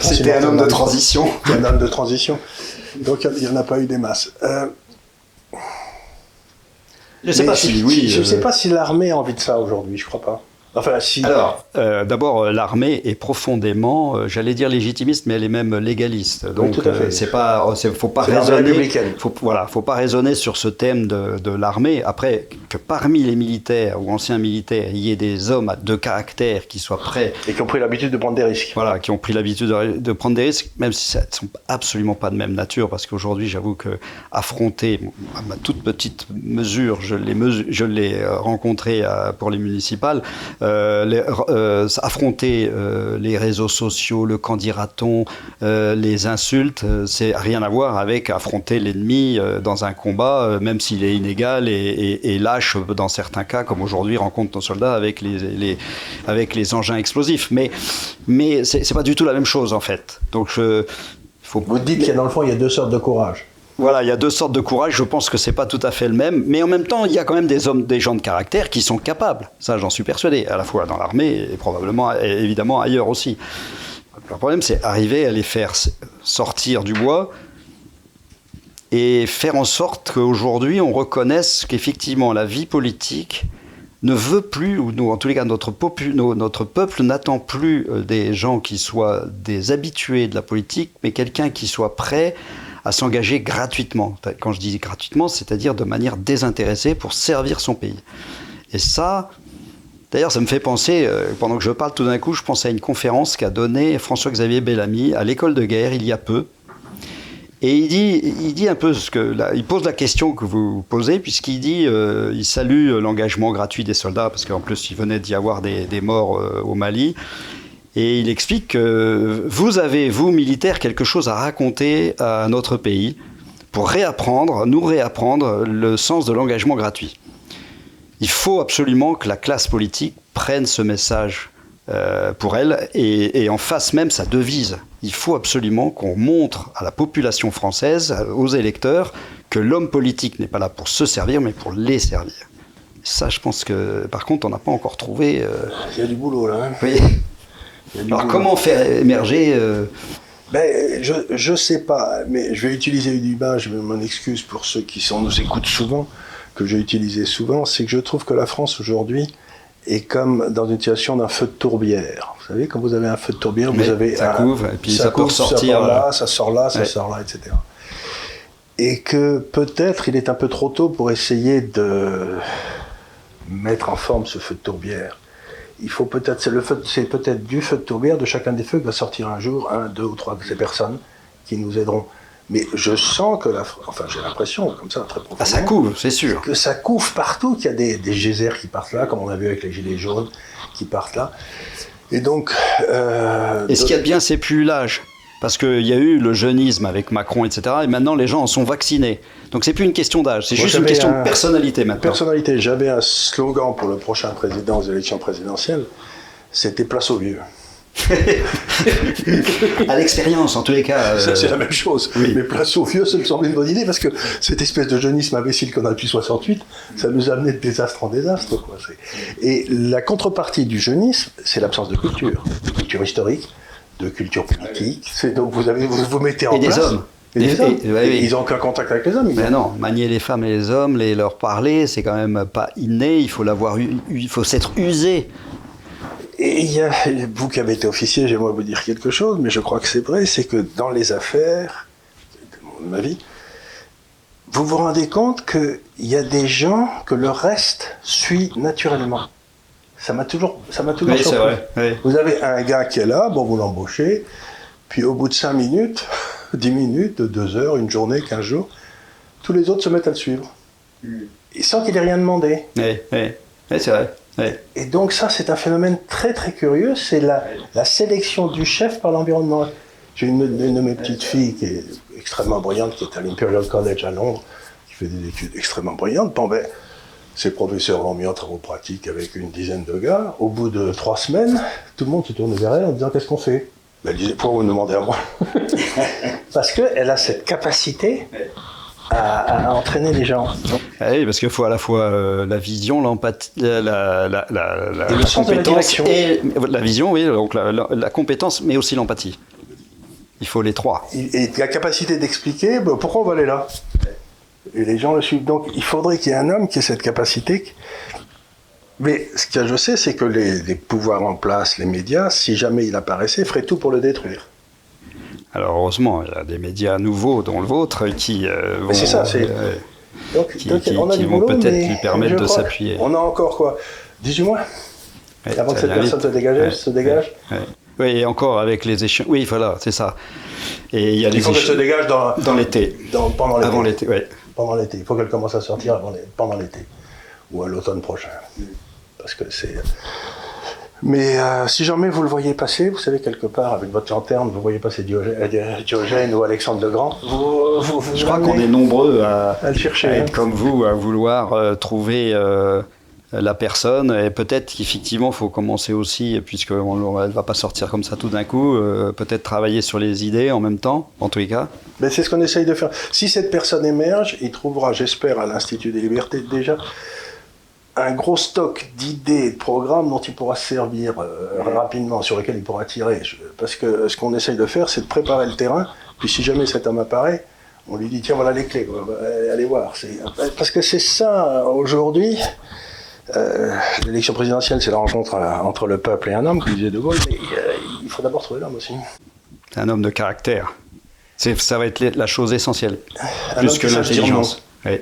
C'était un homme de transition. un homme de transition. Donc, il n'y en a pas eu des masses. Euh, je ne sais pas si, oui. Je ne sais euh, pas si l'armée a envie de ça aujourd'hui, je crois pas. Enfin, si. Alors, euh, d'abord, euh, l'armée est profondément, euh, j'allais dire légitimiste, mais elle est même légaliste. Donc, c'est pas, faut pas raisonner. Faut, voilà, faut pas raisonner sur ce thème de, de l'armée. Après, que parmi les militaires ou anciens militaires, il y ait des hommes de caractère qui soient prêts et qui ont pris l'habitude de prendre des risques. Voilà, qui ont pris l'habitude de, prendre des risques, même si ça ne sont absolument pas de même nature, parce qu'aujourd'hui, j'avoue que affronter, à ma toute petite mesure, je l'ai, je l'ai rencontré pour les municipales. Euh, euh, affronter euh, les réseaux sociaux, le candidaton, les insultes, c'est rien à voir avec affronter l'ennemi dans un combat, même s'il est inégal et, lâche dans certains cas, comme aujourd'hui rencontre nos soldats avec les, avec les engins explosifs. Mais, mais c'est pas du tout la même chose en fait. Donc je, faut... Vous dites qu'il y a dans le fond, il y a deux sortes de courage. Voilà, il y a deux sortes de courage. Je pense que c'est pas tout à fait le même, mais en même temps, il y a quand même des hommes, des gens de caractère qui sont capables. Ça, j'en suis persuadé, à la fois dans l'armée et probablement, évidemment, ailleurs aussi. Le problème, c'est arriver à les faire sortir du bois et faire en sorte qu'aujourd'hui, on reconnaisse qu'effectivement, la vie politique ne veut plus, ou nous, en tous les cas, notre, peuple n'attend plus euh, des gens qui soient des habitués de la politique, mais quelqu'un qui soit prêt s'engager gratuitement. Quand je dis gratuitement, c'est-à-dire de manière désintéressée pour servir son pays. Et ça, d'ailleurs, ça me fait penser, euh, pendant que je parle tout d'un coup, je pense à une conférence qu'a donnée François-Xavier Bellamy à l'école de guerre il y a peu. Et il dit, il dit un peu ce que, il pose la question que vous posez, puisqu'il dit, euh, il salue l'engagement gratuit des soldats, parce qu'en plus il venait d'y avoir des, morts euh, au Mali. Et il explique que vous avez, vous, militaires, quelque chose à raconter à notre pays pour réapprendre, nous réapprendre le sens de l'engagement gratuit. Il faut absolument que la classe politique prenne ce message euh, pour elle et, en fasse même sa devise. Il faut absolument qu'on montre à la population française, aux électeurs, que l'homme politique n'est pas là pour se servir, mais pour les servir. Ça, je pense que, par contre, on n'a pas encore trouvé. Euh, Il y a du boulot là. Hein. Oui. Alors comment faire émerger euh, ben, je ne sais pas, mais je vais utiliser une image, je m'en excuse pour ceux qui sont, nous écoutent souvent, que j'ai utilisé souvent, c'est que je trouve que la France aujourd'hui est comme dans une situation d'un feu de tourbière. Vous savez, quand vous avez un feu de tourbière, vous avez ça couvre, et puis ça, peut sortir. Ça, là, ça sort là, ça sort là, etc. Et que peut-être il est un peu trop tôt pour essayer de mettre en forme ce feu de tourbière il faut peut-être, c'est le c'est peut-être du feu de tourbière de chacun des feux qui va sortir un jour, un, deux ou trois de ces personnes qui nous aideront. Mais je sens que la, enfin j'ai l'impression comme ça très profondément. Ah, ça couvre, c'est sûr. Que ça couvre partout, qu'il y a des, des geysers qui partent là, comme on a vu avec les gilets jaunes qui partent là. Et donc. Euh, et ce qu'il y a de bien, c'est plus l'âge. Parce qu'il y a eu le jeunisme avec Macron, etc. Et maintenant, les gens en sont vaccinés. Donc, c'est plus une question d'âge, c'est juste une question de personnalité maintenant. Personnalité. J'avais un slogan pour le prochain président aux élections présidentielles c'était place aux vieux. (laughs) à l'expérience, en tous les cas. C'est la même chose. Mais place aux vieux, ça me semble une bonne idée parce que cette espèce de jeunisme imbécile qu'on a depuis 68, ça nous a amené de désastre en désastre. Quoi. Et la contrepartie du jeunisme, c'est l'absence de culture, de culture historique, de culture politique. C'est donc vous avez vous, vous mettez en et place. Des hommes. Et des hommes. Ils n'ont aucun contact avec les hommes. Mais non, manier les femmes et les hommes, les leur parler, c'est quand même pas inné. Il faut l'avoir, il faut s'être usé. Et il y a, vous qui avez été officier, j'aimerais vous dire quelque chose, mais je crois que c'est vrai, c'est que dans les affaires, de ma vie, vous vous rendez compte qu'il y a des gens que le reste suit naturellement. Ça m'a toujours, ça m'a toujours oui, Vous avez un gars qui est là, bon, vous l'embauchez, puis au bout de 5 minutes, (laughs) 10 minutes, 2 heures, une journée, 15 jours, tous les autres se mettent à le suivre. Mm. sans qu'il ait rien demandé. Oui, oui. c'est vrai. Et donc ça, c'est un phénomène très très curieux, c'est la, la, sélection du chef par l'environnement. J'ai une, une, de mes petites filles qui est extrêmement brillante, qui est à l'Imperial College à Londres, qui fait des études extrêmement brillantes. Bon, ben, ses professeurs l'ont mis en travaux pratiques avec une dizaine de gars. Au bout de trois semaines, tout le monde se tourne vers elle en disant Qu'est-ce qu'on fait? Ben, Elle disait Pourquoi vous me demandez à moi? (laughs) Parce qu'elle a cette capacité à, entraîner les gens. Ah oui, parce qu'il faut à la fois euh, la vision, l'empathie, la, la, la, la compétence et la vision, oui, donc la, compétence, mais aussi l'empathie. Il faut les trois. Et la capacité d'expliquer ben, pourquoi on va aller là? Et les gens le suivent. Donc il faudrait qu'il y ait un homme qui ait cette capacité Mais ce que je sais, c'est que les, les pouvoirs en place, les médias, si jamais il apparaissait, feraient tout pour le détruire. Alors heureusement, il y a des médias nouveaux, dont le vôtre, qui euh, vont, c'est ça, c'est- euh, Donc, qui, donc, qui- on a qui vont peut-être lui permettre de s'appuyer. On a encore quoi? 18 mois Ouais, Avant que cette personne se dégage, Ouais, se dégage ouais, ouais. Oui, et encore avec les échéances. Oui, voilà, c'est ça. Et il y a Il des faut se dégage dans, dans l'été, pendant l'été. avant l'été, oui. Pendant l'été. Il faut qu'elle commence à sortir avant les- pendant l'été. Ou à l'automne prochain. Parce que c'est. Mais euh, si jamais vous le voyez passer, vous savez, quelque part, avec votre lanterne, vous voyez passer Diogène, euh, Diogène ou Alexandre le Grand, vous, vous, vous Je crois qu'on est nombreux à, à le chercher. à hein. comme vous, à vouloir euh, trouver euh, la personne. Et peut-être qu'effectivement, il faut commencer aussi, puisqu'elle ne va pas sortir comme ça tout d'un coup, euh, peut-être travailler sur les idées en même temps, en tous les cas. Ben, c'est ce qu'on essaye de faire. Si cette personne émerge, il trouvera, j'espère, à l'Institut des libertés déjà, un gros stock d'idées et de programmes dont il pourra se servir euh, rapidement, sur lesquels il pourra tirer. Parce que ce qu'on essaye de faire, c'est de préparer le terrain. Puis si jamais cet homme apparaît, on lui dit tiens, voilà les clés, allez voir. Parce que c'est ça, aujourd'hui. Euh, L'élection présidentielle, c'est la rencontre euh, entre le peuple et un homme, comme disait De Gaulle, mais euh, il faut d'abord trouver l'homme aussi. Un homme de caractère. Ça va être la chose essentielle, Un plus que l'intelligence. Oui.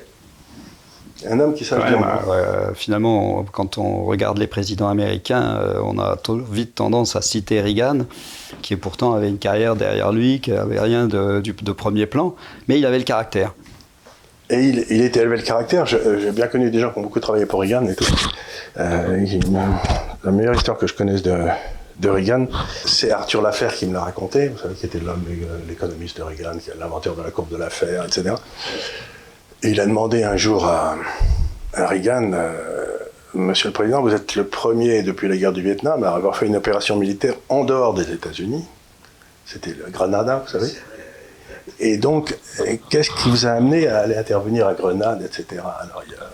Un homme qui sache Ouais, bah, ouais, finalement, quand on regarde les présidents américains, euh, on a to- vite tendance à citer Reagan, qui pourtant avait une carrière derrière lui, qui avait rien de, du- de premier plan, mais il avait le caractère. Et il, il était élevé le caractère. Euh, J'ai bien connu des gens qui ont beaucoup travaillé pour Reagan et tout. Euh, la meilleure histoire que je connaisse de, de Reagan, c'est Arthur Laffer qui me l'a raconté. Vous savez, qui était l'homme, l'économiste de Reagan, qui l'inventeur de la courbe de l'affaire, etc. Et il a demandé un jour à, à Reagan, euh, Monsieur le Président, vous êtes le premier depuis la guerre du Vietnam à avoir fait une opération militaire en dehors des États-Unis. C'était le Granada, vous savez. Et donc, qu'est-ce qui vous a amené à aller intervenir à Grenade, etc. Alors, il y a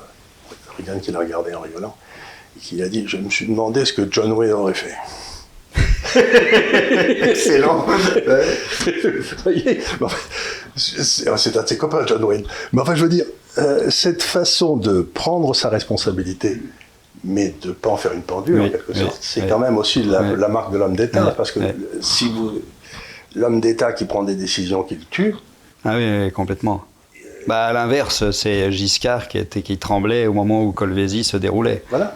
Reagan qui l'a regardé en rigolant, et qui a dit, je me suis demandé ce que John Wayne aurait fait. (laughs) Excellent. Vous voyez Bon, C'est un de ses copains, John Wayne. Mais enfin, je veux dire, euh, cette façon de prendre sa responsabilité, mais de ne pas en faire une pendule, Oui, en quelque oui, sorte, c'est oui. quand même aussi la, la marque de l'homme d'État. Parce que si vous. L'homme d'État qui prend des décisions qui le tuent, Ah oui, oui, complètement. Bah, à l'inverse, c'est Giscard qui, était, qui tremblait au moment où Colvézi se déroulait. Voilà.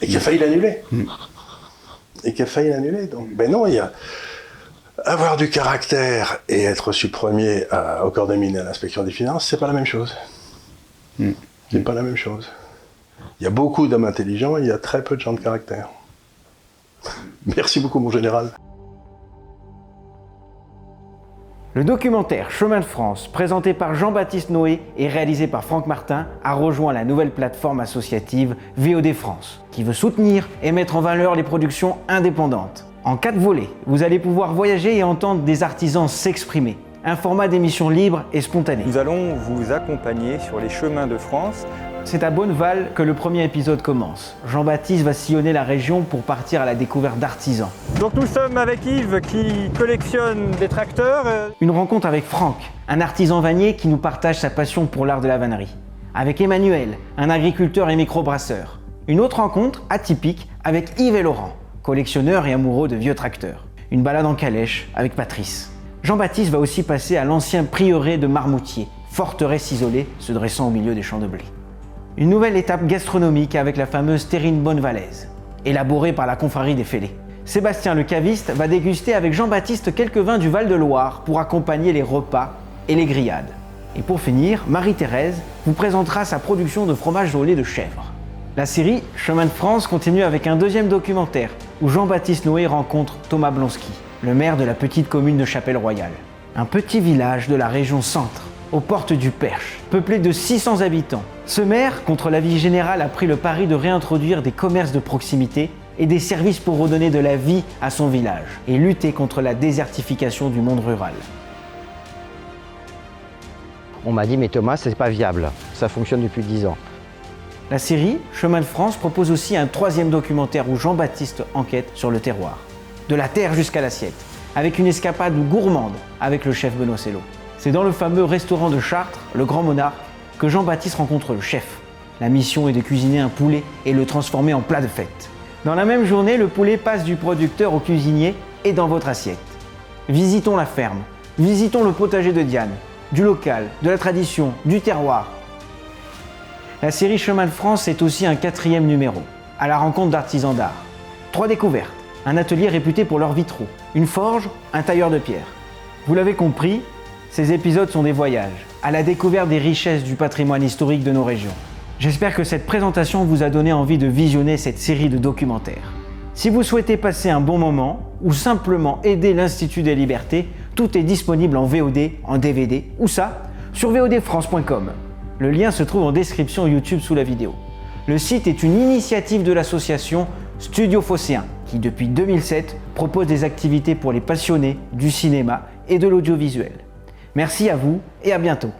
Et qui a failli l'annuler. Mm. Et qui a failli l'annuler. Donc, ben non, il y a avoir du caractère et être reçu premier à- au corps des mines et à l'inspection des finances, c'est pas la même chose. Mm. C'est pas la même chose. Il y a beaucoup d'hommes intelligents, il y a très peu de gens de caractère. Merci beaucoup, mon général. Le documentaire Chemin de France, présenté par Jean-Baptiste Noé et réalisé par Franck Martin, a rejoint la nouvelle plateforme associative VOD France, qui veut soutenir et mettre en valeur les productions indépendantes. En quatre volets, vous allez pouvoir voyager et entendre des artisans s'exprimer. Un format d'émission libre et spontané. Nous allons vous accompagner sur les chemins de France. C'est à Bonneval que le premier épisode commence. Jean-Baptiste va sillonner la région pour partir à la découverte d'artisans. Donc nous sommes avec Yves qui collectionne des tracteurs. euh, Une rencontre avec Franck, un artisan vannier qui nous partage sa passion pour l'art de la vannerie. Avec Emmanuel, un agriculteur et microbrasseur. Une autre rencontre atypique avec Yves et Laurent, collectionneurs et amoureux de vieux tracteurs. Une balade en calèche avec Patrice. Jean-Baptiste va aussi passer à l'ancien prieuré de Marmoutier, forteresse isolée se dressant au milieu des champs de blé. Une nouvelle étape gastronomique avec la fameuse terrine bonnevalaise, élaborée par la confrérie des Fêlés. Sébastien le caviste va déguster avec Jean-Baptiste quelques vins du Val-de-Loire pour accompagner les repas et les grillades. Et pour finir, Marie-Thérèse vous présentera sa production de fromage au de chèvre. La série Chemin de France continue avec un deuxième documentaire où Jean-Baptiste Noé rencontre Thomas Blonski, le maire de la petite commune de Chapelle-Royale. Un petit village de la région centre, aux portes du Perche, peuplé de 600 habitants. Ce maire, contre l'avis général, a pris le pari de réintroduire des commerces de proximité et des services pour redonner de la vie à son village et lutter contre la désertification du monde rural. On m'a dit, mais Thomas, c'est pas viable. Ça fonctionne depuis 10 ans. La série Chemin de France propose aussi un troisième documentaire où Jean-Baptiste enquête sur le terroir. De la terre jusqu'à l'assiette, avec une escapade gourmande avec le chef Benoît Sello. C'est dans le fameux restaurant de Chartres, le Grand Monarque, que Jean-Baptiste rencontre le chef. La mission est de cuisiner un poulet et le transformer en plat de fête. Dans la même journée, le poulet passe du producteur au cuisinier et dans votre assiette. Visitons la ferme, visitons le potager de Diane, du local, de la tradition, du terroir. La série Chemin de France est aussi un quatrième numéro, à la rencontre d'artisans d'art. Trois découvertes, un atelier réputé pour leurs vitraux, une forge, un tailleur de pierre. Vous l'avez compris, ces épisodes sont des voyages, à la découverte des richesses du patrimoine historique de nos régions. J'espère que cette présentation vous a donné envie de visionner cette série de documentaires. Si vous souhaitez passer un bon moment ou simplement aider l'Institut des libertés, tout est disponible en VOD, en DVD, ou ça, sur vodfrance.com. Le lien se trouve en description YouTube sous la vidéo. Le site est une initiative de l'association Studio Phocéen, qui depuis 2007 propose des activités pour les passionnés du cinéma et de l'audiovisuel. Merci à vous et à bientôt.